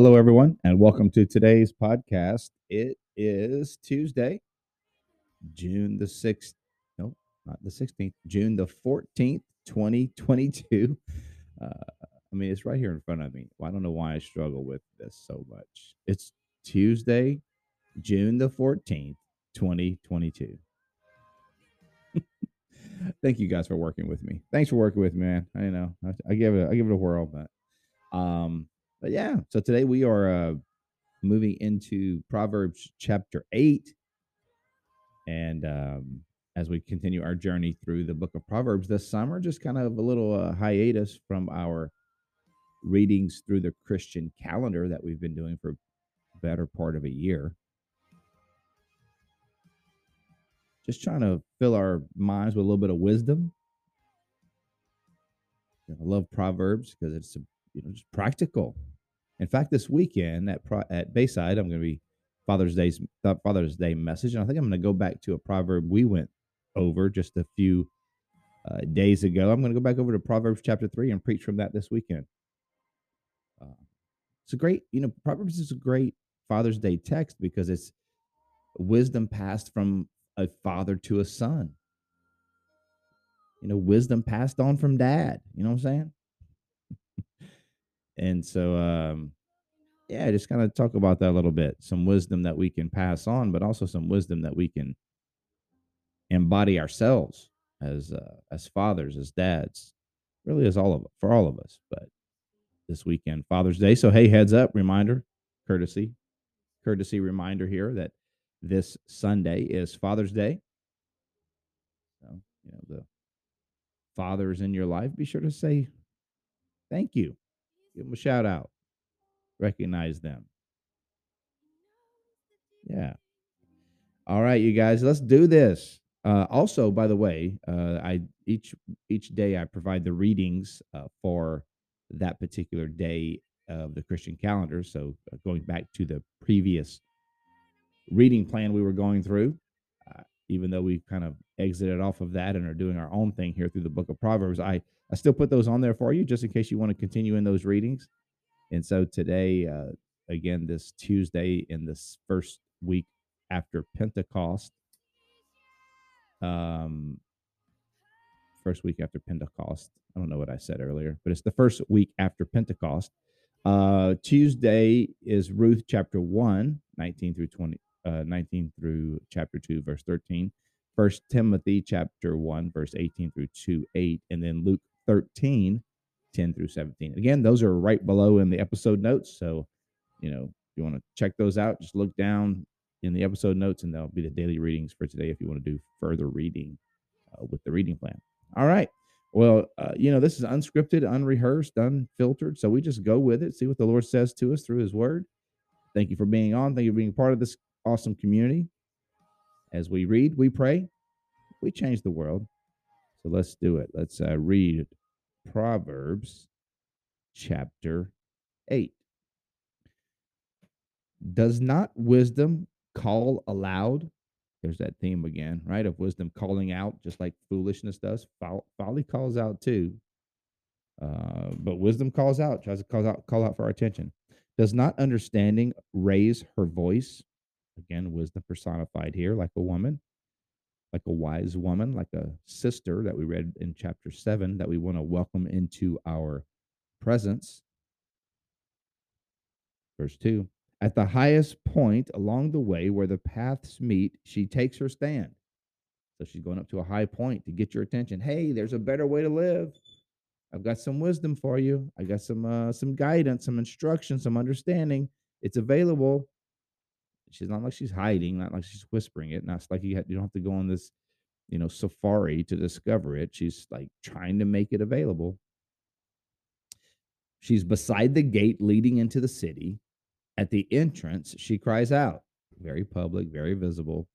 Hello, everyone, and welcome to today's podcast. It is Tuesday, June the 6th. No, not the 16th, June the 14th, 2022. Uh, I mean, it's right here in front of me. I don't know why I struggle with this so much. It's Tuesday, June the 14th, 2022. Thank you guys for working with me. Thanks for working with me, man. I know I, I give it I give it a whirl, but um but yeah, so today we are uh, moving into Proverbs chapter 8. And um, as we continue our journey through the book of Proverbs this summer, just kind of a little uh, hiatus from our readings through the Christian calendar that we've been doing for better part of a year. Just trying to fill our minds with a little bit of wisdom. I love Proverbs because it's a you know, just practical. In fact, this weekend at at Bayside, I'm going to be Father's Day's Father's Day message, and I think I'm going to go back to a proverb we went over just a few uh, days ago. I'm going to go back over to Proverbs chapter three and preach from that this weekend. Uh, it's a great, you know, Proverbs is a great Father's Day text because it's wisdom passed from a father to a son. You know, wisdom passed on from dad. You know what I'm saying? And so, um, yeah, just kind of talk about that a little bit. Some wisdom that we can pass on, but also some wisdom that we can embody ourselves as uh, as fathers, as dads, really as all of for all of us. But this weekend, Father's Day. So hey, heads up, reminder, courtesy, courtesy reminder here that this Sunday is Father's Day. So you know the fathers in your life, be sure to say thank you Give them a shout out. Recognize them. Yeah. All right, you guys, let's do this. Uh, also, by the way, uh, I each each day I provide the readings uh, for that particular day of the Christian calendar. So, uh, going back to the previous reading plan we were going through, uh, even though we kind of exited off of that and are doing our own thing here through the Book of Proverbs, I I still put those on there for you just in case you want to continue in those readings. And so today, uh, again, this Tuesday in this first week after Pentecost, um, first week after Pentecost. I don't know what I said earlier, but it's the first week after Pentecost. Uh, Tuesday is Ruth chapter 1, 19 through 20, uh, 19 through chapter 2, verse 13. First Timothy chapter 1, verse 18 through 2, 8. And then Luke 13, 10 through 17. Again, those are right below in the episode notes. So, you know, if you want to check those out, just look down in the episode notes and that'll be the daily readings for today if you want to do further reading uh, with the reading plan. All right. Well, uh, you know, this is unscripted, unrehearsed, unfiltered. So we just go with it, see what the Lord says to us through his word. Thank you for being on. Thank you for being part of this awesome community. As we read, we pray, we change the world. So let's do it. Let's uh, read Proverbs chapter 8. Does not wisdom call aloud? There's that theme again, right? Of wisdom calling out, just like foolishness does. Folly calls out too. Uh, but wisdom calls out, tries to call out, call out for our attention. Does not understanding raise her voice? Again, wisdom personified here, like a woman like a wise woman, like a sister that we read in chapter seven, that we want to welcome into our presence. Verse two At the highest point along the way where the paths meet, she takes her stand. So she's going up to a high point to get your attention. Hey, there's a better way to live. I've got some wisdom for you. I got some uh, some guidance, some instruction, some understanding. It's available. She's not like she's hiding, not like she's whispering it. Not like you, ha- you don't have to go on this, you know, safari to discover it. She's like trying to make it available. She's beside the gate leading into the city. At the entrance, she cries out, very public, very visible.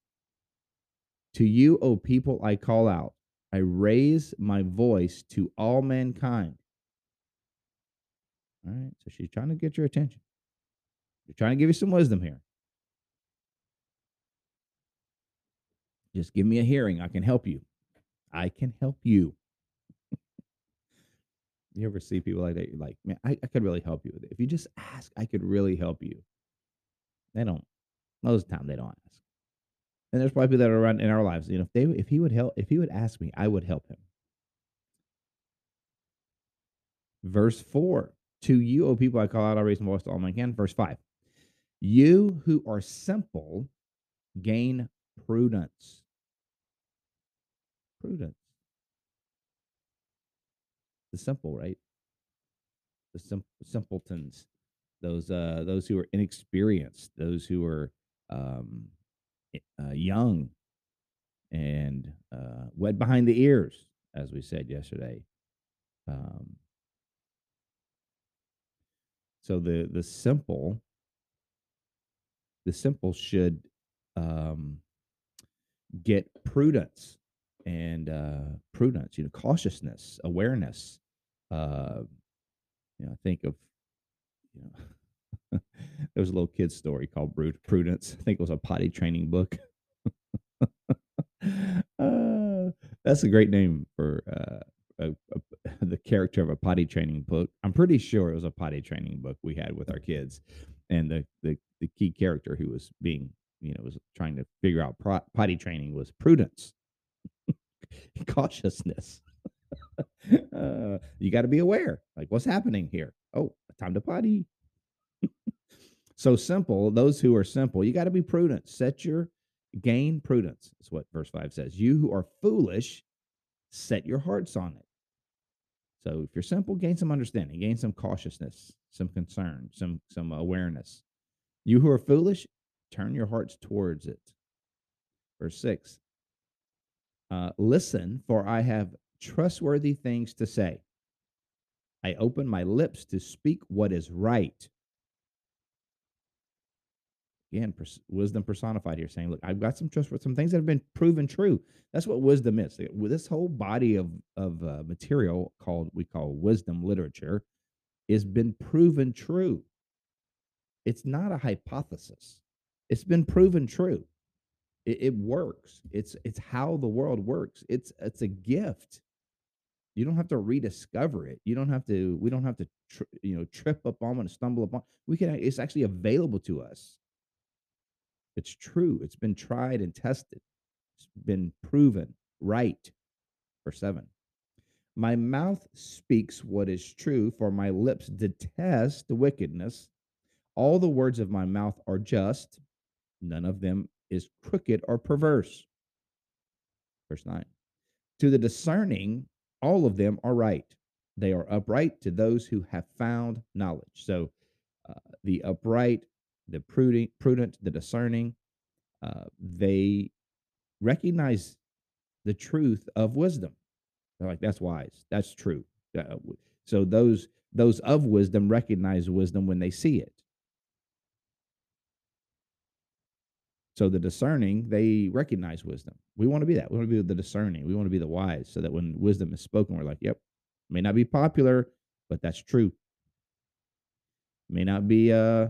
To you, O people, I call out. I raise my voice to all mankind. All right. So she's trying to get your attention. She's trying to give you some wisdom here. Just give me a hearing. I can help you. I can help you. you ever see people like that? You're like, man, I, I could really help you with it. If you just ask, I could really help you. They don't. Most of the time, they don't ask. And there's probably people that are around in our lives. You know, if they if he would help, if he would ask me, I would help him. Verse four: To you, O people, I call out, I raise my voice to all mankind. Verse five: You who are simple, gain prudence. Prudence. The simple, right? The sim- simpletons, those uh, those who are inexperienced, those who are um, uh, young and uh, wet behind the ears, as we said yesterday. Um, so the the simple, the simple should um, get prudence and uh, prudence, you know, cautiousness, awareness. Uh, you know, I think of you know there was a little kid's story called Prudence. I think it was a potty training book. uh, that's a great name for uh, a, a, the character of a potty training book. I'm pretty sure it was a potty training book we had with our kids, and the the, the key character who was being you know was trying to figure out potty training was prudence, cautiousness. uh, you got to be aware, like what's happening here. Oh, time to potty. So simple, those who are simple, you got to be prudent. Set your gain prudence, is what verse 5 says. You who are foolish, set your hearts on it. So if you're simple, gain some understanding, gain some cautiousness, some concern, some some awareness. You who are foolish, turn your hearts towards it. Verse 6. Uh, listen, for I have trustworthy things to say. I open my lips to speak what is right. Again pers- wisdom personified here saying look i've got some trust for some things that have been proven true. That's what wisdom is. This whole body of of uh, material called we call wisdom literature has been proven true. It's not a hypothesis. It's been proven true it, it works it's it's how the world works it's it's a gift you don't have to rediscover it you don't have to we don't have to you know trip up on and stumble upon we can it's actually available to us it's true. It's been tried and tested. It's been proven right. Verse 7. My mouth speaks what is true, for my lips detest wickedness. All the words of my mouth are just, none of them is crooked or perverse. Verse 9. To the discerning, all of them are right. They are upright to those who have found knowledge. So uh, the upright the prudent, prudent the discerning, uh, they recognize the truth of wisdom. They're like, that's wise. That's true. Uh, so those those of wisdom recognize wisdom when they see it. So the discerning, they recognize wisdom. We want to be that. We want to be the discerning. We want to be the wise, so that when wisdom is spoken, we're like, "Yep, may not be popular, but that's true." May not be uh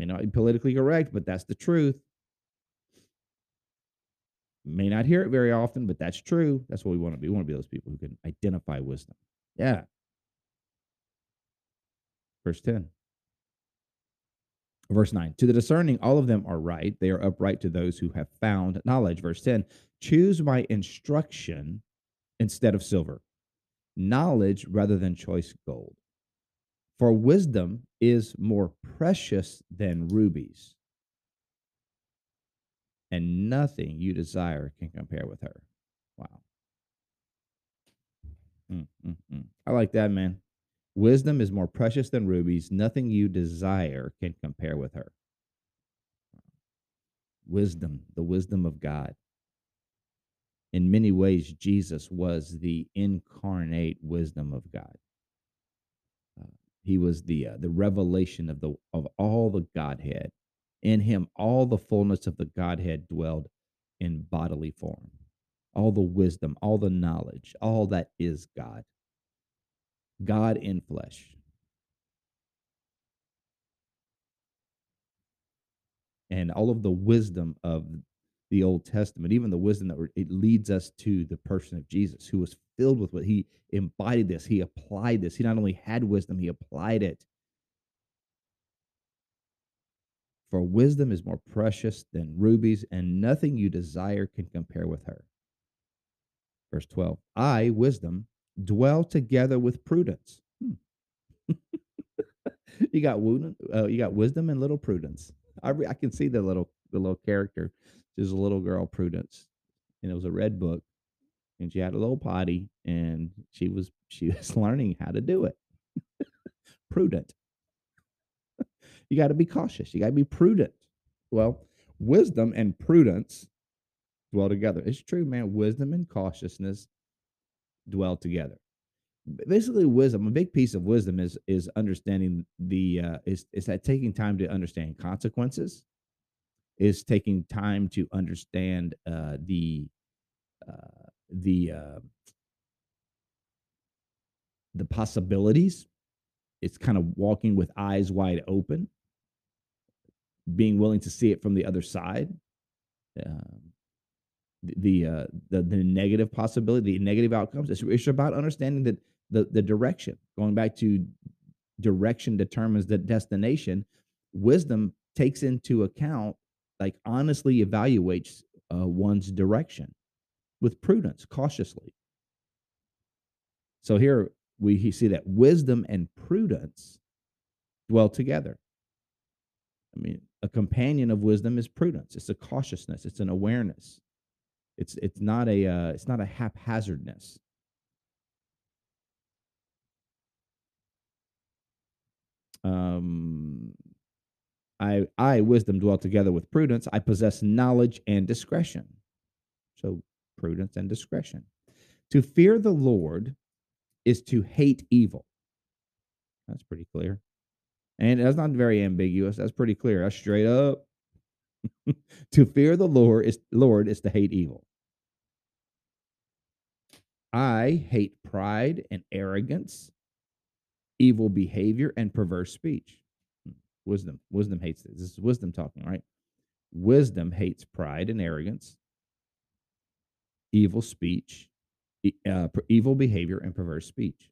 May not be politically correct, but that's the truth. May not hear it very often, but that's true. That's what we want to be. We want to be those people who can identify wisdom. Yeah. Verse 10. Verse 9, to the discerning, all of them are right. They are upright to those who have found knowledge. Verse 10, choose my instruction instead of silver, knowledge rather than choice gold. For wisdom is more precious than rubies, and nothing you desire can compare with her. Wow. Mm, mm, mm. I like that, man. Wisdom is more precious than rubies. Nothing you desire can compare with her. wisdom, the wisdom of God. In many ways, Jesus was the incarnate wisdom of God. Uh, he was the uh, the revelation of the of all the Godhead. In him, all the fullness of the Godhead dwelled in bodily form. All the wisdom, all the knowledge, all that is God. God in flesh. And all of the wisdom of the Old Testament, even the wisdom that it leads us to the person of Jesus, who was filled with what he embodied this, he applied this. He not only had wisdom, he applied it. For wisdom is more precious than rubies, and nothing you desire can compare with her. Verse 12 I, wisdom, dwell together with prudence. Hmm. you got uh, you got wisdom and little prudence. I, re- I can see the little the little character. She's a little girl, Prudence, and it was a red book, and she had a little potty, and she was she was learning how to do it. Prudent. you got to be cautious. You got to be prudent. Well, wisdom and prudence dwell together. It's true, man. Wisdom and cautiousness dwell together. Basically, wisdom. A big piece of wisdom is is understanding the uh, is is that taking time to understand consequences, is taking time to understand uh, the uh, the uh, the possibilities. It's kind of walking with eyes wide open, being willing to see it from the other side. Um, the uh, the the negative possibility, the negative outcomes. It's, it's about understanding that the the direction. Going back to direction determines the destination. Wisdom takes into account, like honestly evaluates uh, one's direction with prudence, cautiously. So here we see that wisdom and prudence dwell together. I mean, a companion of wisdom is prudence. It's a cautiousness. It's an awareness. It's it's not a uh, it's not a haphazardness. Um, I I wisdom dwell together with prudence. I possess knowledge and discretion. So prudence and discretion. To fear the Lord is to hate evil. That's pretty clear. And that's not very ambiguous. That's pretty clear. That's straight up. to fear the Lord is Lord is to hate evil. I hate pride and arrogance, evil behavior, and perverse speech. Hmm, wisdom. Wisdom hates this. This is wisdom talking, right? Wisdom hates pride and arrogance, evil speech, uh, evil behavior, and perverse speech.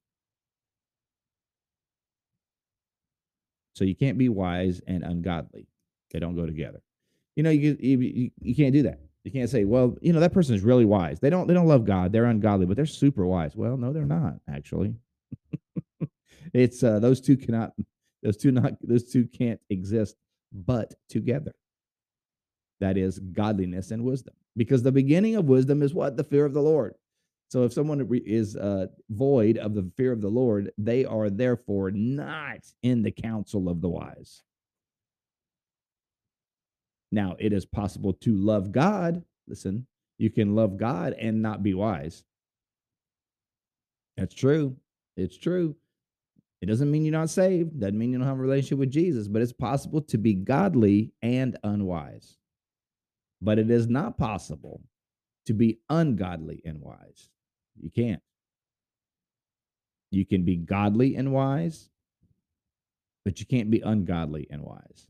So you can't be wise and ungodly. They don't go together. You know, you, you, you can't do that. You can't say, well, you know, that person is really wise. They don't they don't love God. They're ungodly, but they're super wise. Well, no, they're not actually. it's uh, those two cannot those two not those two can't exist but together. That is godliness and wisdom. Because the beginning of wisdom is what? The fear of the Lord. So if someone is uh, void of the fear of the Lord, they are therefore not in the counsel of the wise. Now, it is possible to love God. Listen, you can love God and not be wise. That's true. It's true. It doesn't mean you're not saved, doesn't mean you don't have a relationship with Jesus, but it's possible to be godly and unwise. But it is not possible to be ungodly and wise. You can't. You can be godly and wise, but you can't be ungodly and wise.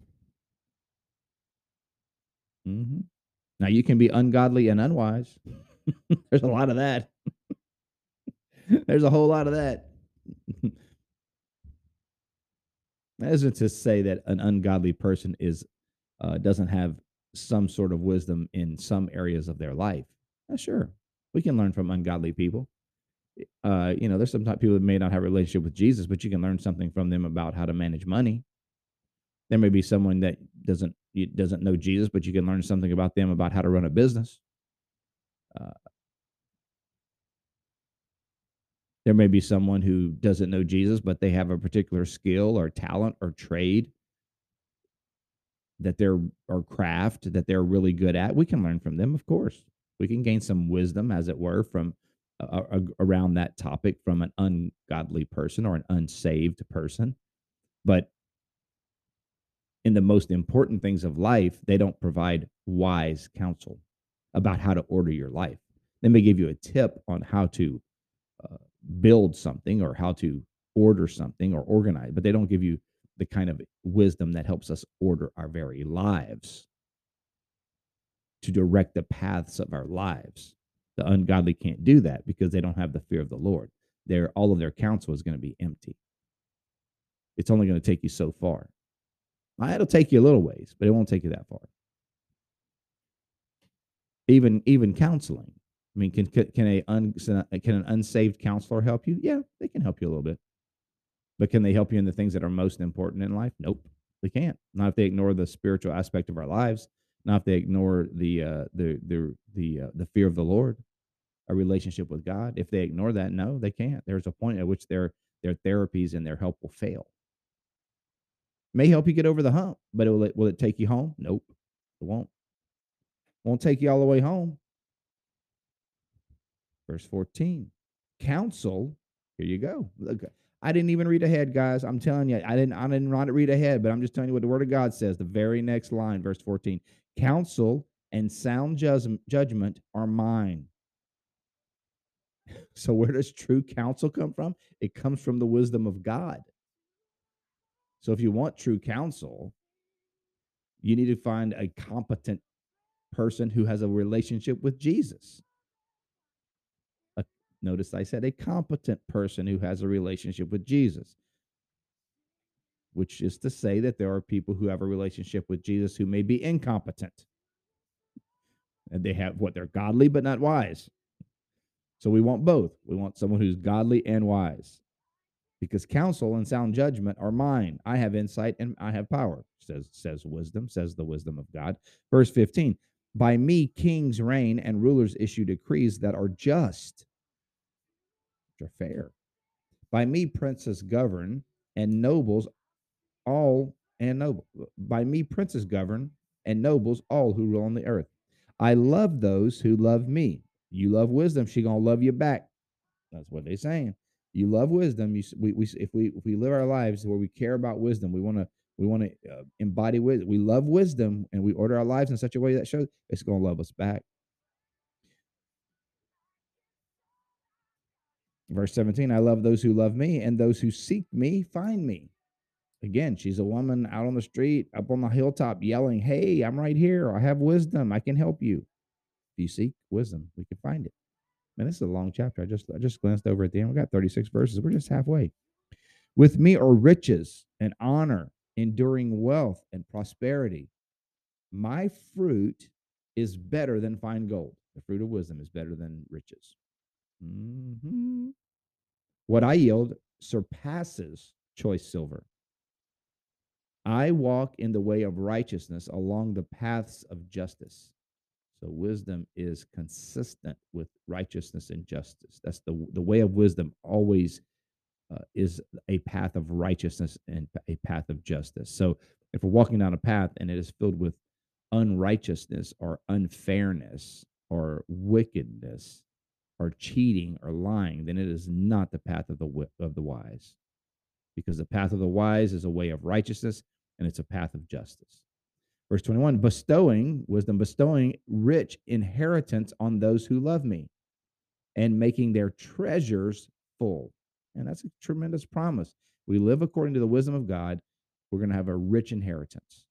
Mm-hmm. Now you can be ungodly and unwise. There's a lot of that. There's a whole lot of that. that isn't to say that an ungodly person is uh, doesn't have some sort of wisdom in some areas of their life. Uh, sure, we can learn from ungodly people. Uh, you know, there's some people that may not have a relationship with Jesus, but you can learn something from them about how to manage money. There may be someone that doesn't doesn't know Jesus, but you can learn something about them about how to run a business. Uh, there may be someone who doesn't know Jesus, but they have a particular skill or talent or trade that they're or craft that they're really good at, we can learn from them, of course. We can gain some wisdom, as it were, from uh, uh, around that topic from an ungodly person or an unsaved person. But in the most important things of life, they don't provide wise counsel about how to order your life. They may give you a tip on how to uh, build something or how to order something or organize, but they don't give you the kind of wisdom that helps us order our very lives to direct the paths of our lives. The ungodly can't do that because they don't have the fear of the Lord. Their all of their counsel is going to be empty. It's only going to take you so far. It'll take you a little ways, but it won't take you that far. Even even counseling. I mean, can can a un, can an unsaved counselor help you? Yeah, they can help you a little bit. But can they help you in the things that are most important in life? Nope, they can't. Not if they ignore the spiritual aspect of our lives. Not if they ignore the uh, the the the uh, the fear of the Lord, a relationship with God. If they ignore that, no, they can't. There's a point at which their their therapies and their help will fail. May help you get over the hump, but it will it will it take you home? Nope, it won't. Won't take you all the way home. Verse 14. Counsel, here you go. Look, I didn't even read ahead, guys. I'm telling you, I didn't I didn't read ahead, but I'm just telling you what the word of God says. The very next line, verse 14. Counsel and sound judgment are mine. So where does true counsel come from? It comes from the wisdom of God. So if you want true counsel, you need to find a competent person who has a relationship with Jesus. A, notice I said a competent person who has a relationship with Jesus, which is to say that there are people who have a relationship with Jesus who may be incompetent. And they have what they're godly but not wise. So we want both. We want someone who's godly and wise because counsel and sound judgment are mine. I have insight and I have power, says says wisdom, says the wisdom of God. Verse 15. By me kings reign and rulers issue decrees that are just, which are fair. By me princes govern and nobles all and noble. By me princes govern and nobles all who rule on the earth. I love those who love me. You love wisdom, she gonna love you back. That's what they're saying you love wisdom you we, we if we if we live our lives where we care about wisdom we want to we want to uh, embody wisdom we love wisdom and we order our lives in such a way that shows it's going to love us back. Verse 17 i love those who love me and those who seek me find me. Again she's a woman out on the street up on the hilltop yelling hey i'm right here. I have wisdom. I can help you. If you seek wisdom we can find it Man, this is a long chapter. I just I just glanced over at the end. We got 36 verses. We're just halfway. With me are riches and honor, enduring wealth and prosperity. My fruit is better than fine gold. The fruit of wisdom is better than riches. Mm-hmm. What I yield surpasses choice silver. I walk in the way of righteousness along the paths of justice. So wisdom is consistent with righteousness and justice. That's the the way of wisdom always uh, is a path of righteousness and a path of justice. So if we're walking down a path and it is filled with unrighteousness or unfairness or wickedness or cheating or lying, then it is not the path of the of the wise. Because the path of the wise is a way of righteousness and it's a path of justice. Verse 21 bestowing, wisdom, bestowing rich inheritance on those who love me and making their treasures full. And that's a tremendous promise. We live according to the wisdom of God, we're going to have a rich inheritance.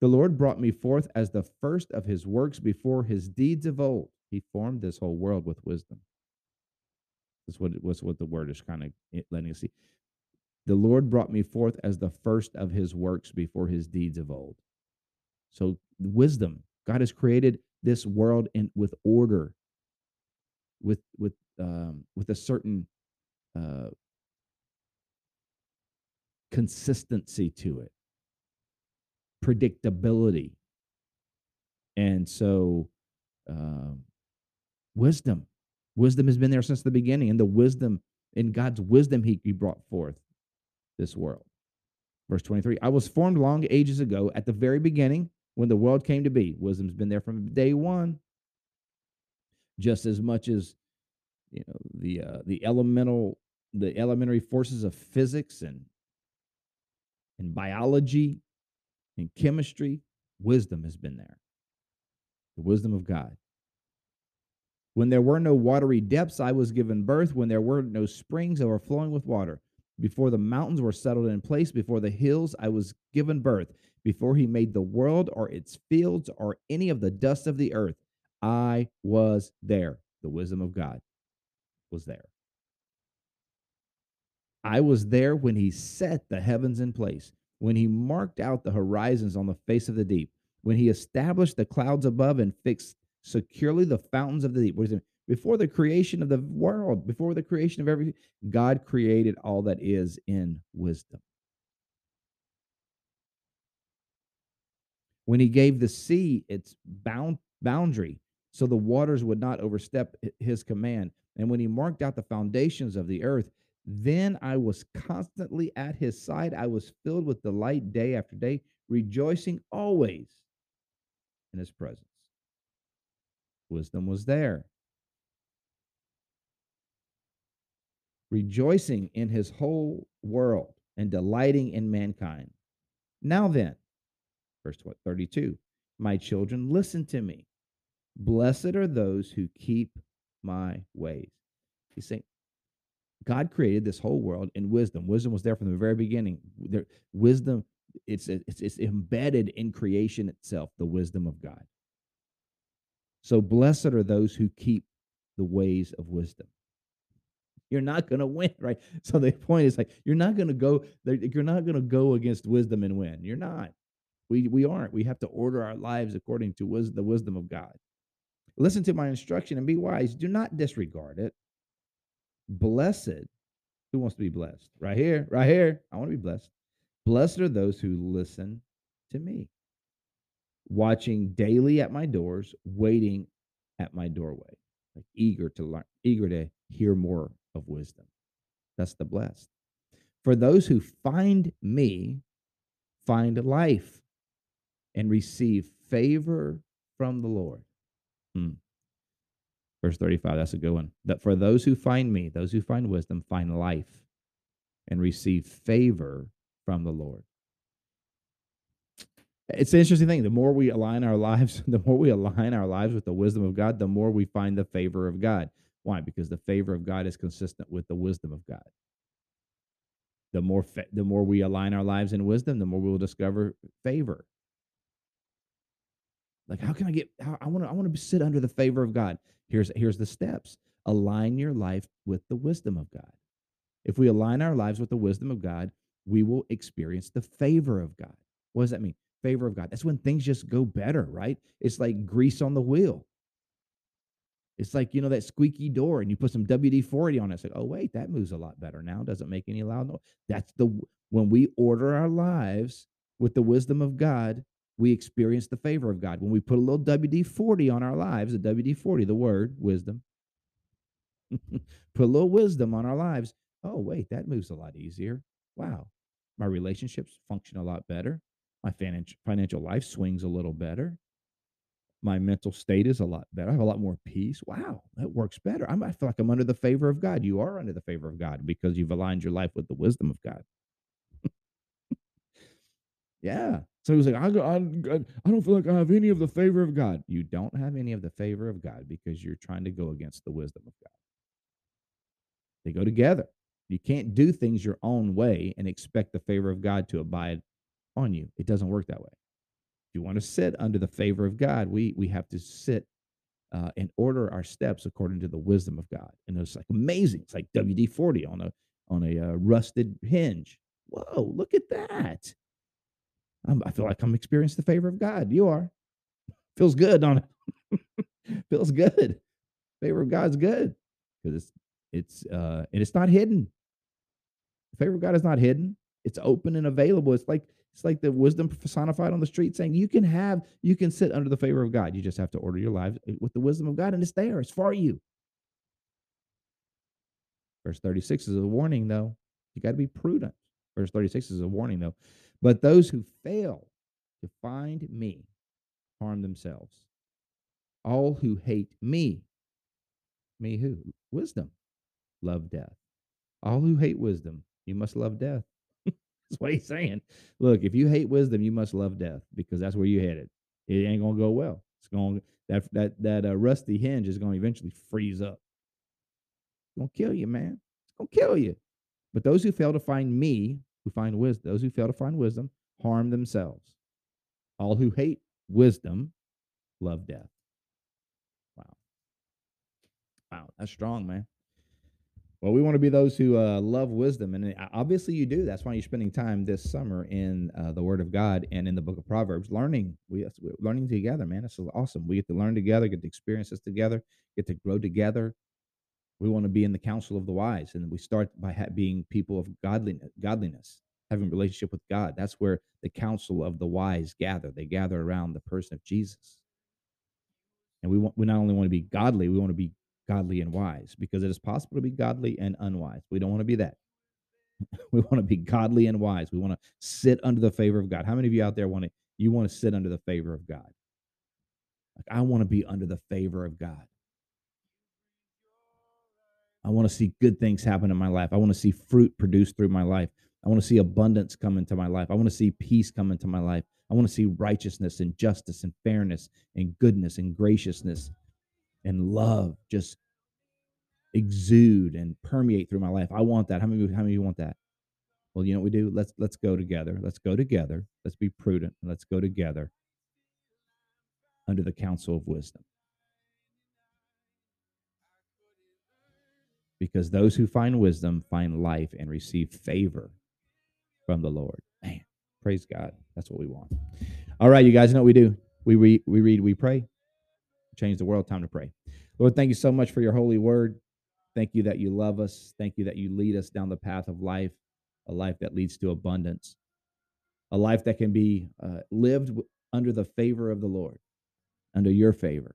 The Lord brought me forth as the first of his works before his deeds of old. He formed this whole world with wisdom. That's what what the word is kind of letting us see. The Lord brought me forth as the first of his works before his deeds of old. So wisdom. God has created this world in with order, with with um, with a certain uh, consistency to it, predictability, and so um, wisdom. Wisdom has been there since the beginning, and the wisdom in God's wisdom, He, he brought forth this world. Verse 23 I was formed long ages ago at the very beginning when the world came to be. Wisdom's been there from day one. Just as much as you know the uh, the elemental the elementary forces of physics and and biology and chemistry, wisdom has been there. The wisdom of God. When there were no watery depths, I was given birth. When there were no springs overflowing with water, before the mountains were settled in place, before the hills, I was given birth. Before he made the world or its fields or any of the dust of the earth, I was there. The wisdom of God was there. I was there when he set the heavens in place, when he marked out the horizons on the face of the deep, when he established the clouds above and fixed securely the fountains of the deep. It? Before the creation of the world, before the creation of everything, God created all that is in wisdom. When he gave the sea its bound boundary, so the waters would not overstep his command, and when he marked out the foundations of the earth, then I was constantly at his side. I was filled with delight day after day, rejoicing always in his presence. Wisdom was there. Rejoicing in his whole world and delighting in mankind. Now then, verse 32 My children, listen to me. Blessed are those who keep my ways. He's saying, God created this whole world in wisdom. Wisdom was there from the very beginning. There, wisdom, it's, it's it's embedded in creation itself. The wisdom of God. So blessed are those who keep the ways of wisdom. You're not going to win, right? So the point is like you're not going to go. You're not going to go against wisdom and win. You're not. We we aren't. We have to order our lives according to wis- the wisdom of God. Listen to my instruction and be wise. Do not disregard it. Blessed, who wants to be blessed? Right here, right here. I want to be blessed. Blessed are those who listen to me, watching daily at my doors, waiting at my doorway, like eager to learn, eager to hear more of wisdom. That's the blessed. For those who find me, find life and receive favor from the Lord. Hmm. Verse 35, that's a good one. That for those who find me, those who find wisdom, find life and receive favor from the Lord. It's an interesting thing. The more we align our lives, the more we align our lives with the wisdom of God, the more we find the favor of God. Why? Because the favor of God is consistent with the wisdom of God. The more fa- the more we align our lives in wisdom, the more we will discover favor. Like, how can I get? How, I want to. I want to sit under the favor of God. Here's here's the steps. Align your life with the wisdom of God. If we align our lives with the wisdom of God, we will experience the favor of God. What does that mean? Favor of God. That's when things just go better, right? It's like grease on the wheel. It's like, you know, that squeaky door and you put some WD 40 on it. It's like, oh, wait, that moves a lot better now. Doesn't make any loud noise. That's the, when we order our lives with the wisdom of God, we experience the favor of God. When we put a little WD 40 on our lives, the WD 40, the word, wisdom, put a little wisdom on our lives. Oh, wait, that moves a lot easier. Wow. My relationships function a lot better. My financial life swings a little better. My mental state is a lot better. I have a lot more peace. Wow, that works better. I feel like I'm under the favor of God. You are under the favor of God because you've aligned your life with the wisdom of God. Yeah. So he was like, I, I, I don't feel like I have any of the favor of God. You don't have any of the favor of God because you're trying to go against the wisdom of God. They go together. You can't do things your own way and expect the favor of God to abide on you. It doesn't work that way. If you want to sit under the favor of God, we we have to sit uh, and order our steps according to the wisdom of God. And it's like amazing. It's like WD forty on a on a uh, rusted hinge. Whoa! Look at that. I'm, I feel like I'm experiencing the favor of God. You are. Feels good, don't it? Feels good. Favor of God's good because it's it's uh and it's not hidden. The favor of God is not hidden. It's open and available. It's like it's like the wisdom personified on the street saying you can have you can sit under the favor of God. You just have to order your lives eh, with the wisdom of God and it's there. It's for you. Verse 36 is a warning though. You got to be prudent. Verse 36 is a warning, though. But those who fail to find me harm themselves. All who hate me, me who? Wisdom, love death. All who hate wisdom, you must love death. that's what he's saying. Look, if you hate wisdom, you must love death because that's where you're headed. It ain't gonna go well. It's going that that that uh, rusty hinge is gonna eventually freeze up. It's gonna kill you, man. It's gonna kill you. But those who fail to find me, who find wisdom, those who fail to find wisdom, harm themselves. All who hate wisdom love death. Wow. Wow, that's strong, man. Well, we want to be those who uh, love wisdom, and uh, obviously you do. That's why you're spending time this summer in uh, the Word of God and in the Book of Proverbs, learning. We we're learning together, man. This is awesome. We get to learn together, get to experience this together, get to grow together. We want to be in the council of the wise, and we start by ha- being people of godliness, godliness, having relationship with God. That's where the council of the wise gather. They gather around the person of Jesus, and we want. We not only want to be godly, we want to be godly and wise because it is possible to be godly and unwise. We don't want to be that. we want to be godly and wise. We want to sit under the favor of God. How many of you out there want to you want to sit under the favor of God? Like I want to be under the favor of God. I want to see good things happen in my life. I want to see fruit produced through my life. I want to see abundance come into my life. I want to see peace come into my life. I want to see righteousness and justice and fairness and goodness and graciousness and love just exude and permeate through my life. I want that. How many how many of you want that? Well, you know what we do? Let's let's go together. Let's go together. Let's be prudent. Let's go together under the counsel of wisdom. Because those who find wisdom find life and receive favor from the Lord. Man, praise God. That's what we want. All right, you guys know what we do. We read, we read, we pray change the world. Time to pray. Lord, thank you so much for your holy word. Thank you that you love us. Thank you that you lead us down the path of life, a life that leads to abundance, a life that can be uh, lived under the favor of the Lord, under your favor.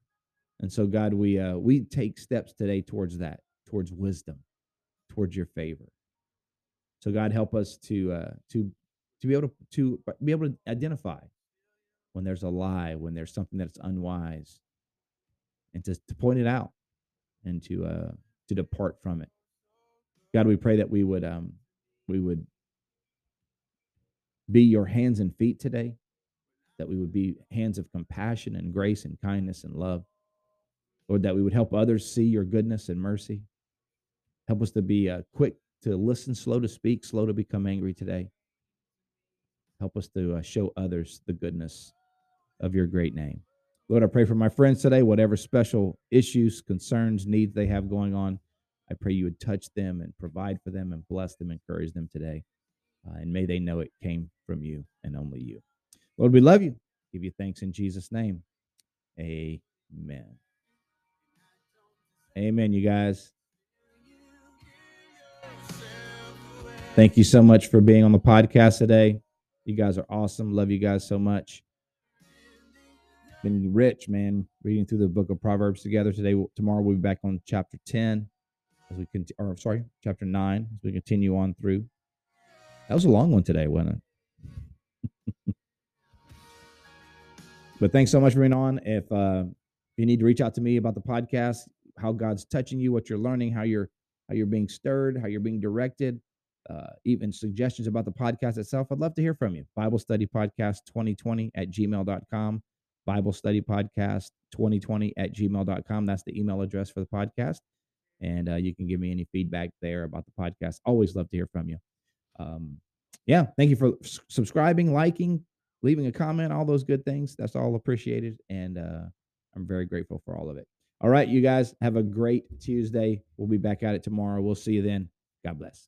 And so, God, we uh, we take steps today towards that, towards wisdom, towards your favor. So, God, help us to uh, to to be able to to be able to identify when there's a lie, when there's something that's unwise, and to, to point it out and to uh to depart from it. God we pray that we would um we would be your hands and feet today that we would be hands of compassion and grace and kindness and love. Lord that we would help others see your goodness and mercy help us to be uh, quick to listen slow to speak slow to become angry today help us to uh, show others the goodness of your great name Lord, I pray for my friends today, whatever special issues, concerns, needs they have going on. I pray you would touch them and provide for them and bless them, encourage them today. Uh, and may they know it came from you and only you. Lord, we love you. Give you thanks in Jesus' name. Amen. Amen, you guys. Thank you so much for being on the podcast today. You guys are awesome. Love you guys so much been rich, man. Reading through the book of Proverbs together today. Tomorrow we'll be back on chapter ten as we continue. Or sorry, chapter nine as we continue on through. That was a long one today, wasn't it? but thanks so much for being on. If uh, you need to reach out to me about the podcast, how God's touching you, what you're learning, how you're how you're being stirred, how you're being directed, uh, even suggestions about the podcast itself, I'd love to hear from you. Bible Study Podcast 2020 at gmail.com. Bible Study Podcast 2020 at gmail.com. That's the email address for the podcast. And uh, you can give me any feedback there about the podcast. Always love to hear from you. Um, yeah, thank you for subscribing, liking, leaving a comment, all those good things. That's all appreciated. And uh, I'm very grateful for all of it. All right, you guys have a great Tuesday. We'll be back at it tomorrow. We'll see you then. God bless.